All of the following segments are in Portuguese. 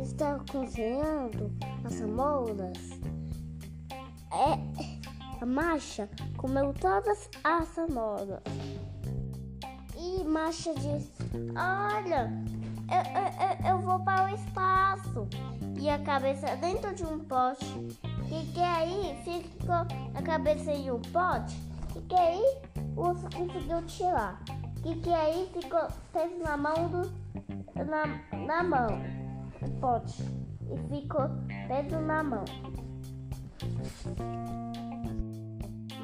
isso está aconselhando as amouras. É, a Masha comeu todas as amouras. E Masha disse: Olha, eu, eu, eu, vou para o espaço. E a cabeça dentro de um pote. E que aí ficou a cabeça em um pote. E que aí o urso conseguiu tirar. E que aí ficou fez na mão do. na, na mão. Pote. E ficou preso na mão.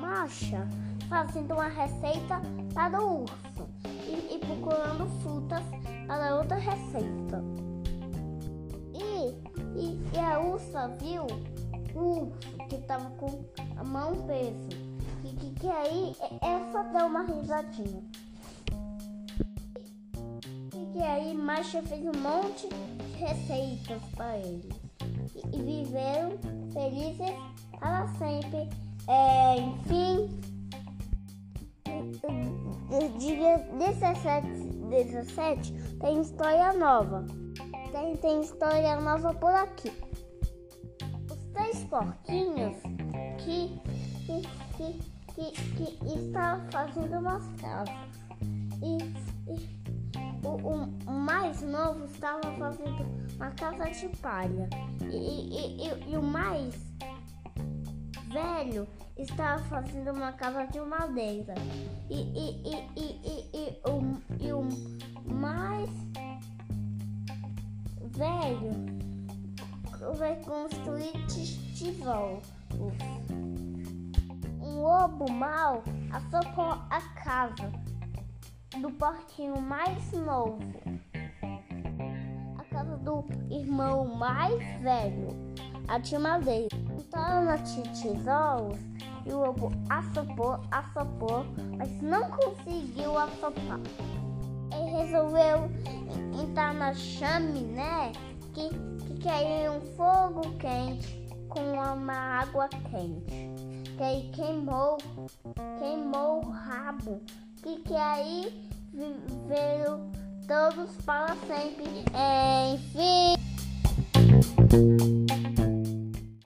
Masha fazendo uma receita para o urso e, e procurando frutas para outra receita. E, e, e a ursa viu o urso que estava com a mão peso. E que, que aí essa deu uma risadinha. E Masha fez um monte de receitas para eles. E, e viveram felizes para sempre. É, enfim, dia 17, 17 tem história nova. Tem, tem história nova por aqui. Os três porquinhos que, que, que, que, que estavam fazendo umas casas. E, e o, o, mais novo estava fazendo uma casa de palha. E, e, e, o mais velho estava fazendo uma casa de madeira. E, e, e, e, e, o, e o mais velho vai construir tijolos. Um lobo mau assocou a casa do porquinho mais novo. A casa do irmão mais velho, a de madeira. Entraram na tijolos e o lobo assopou, assopou, mas não conseguiu assopar. Ele resolveu entrar na chaminé que, que um fogo quente com uma água quente. Que aí queimou, queimou o rabo. Que, aí viveram todos para sempre. É, enfim.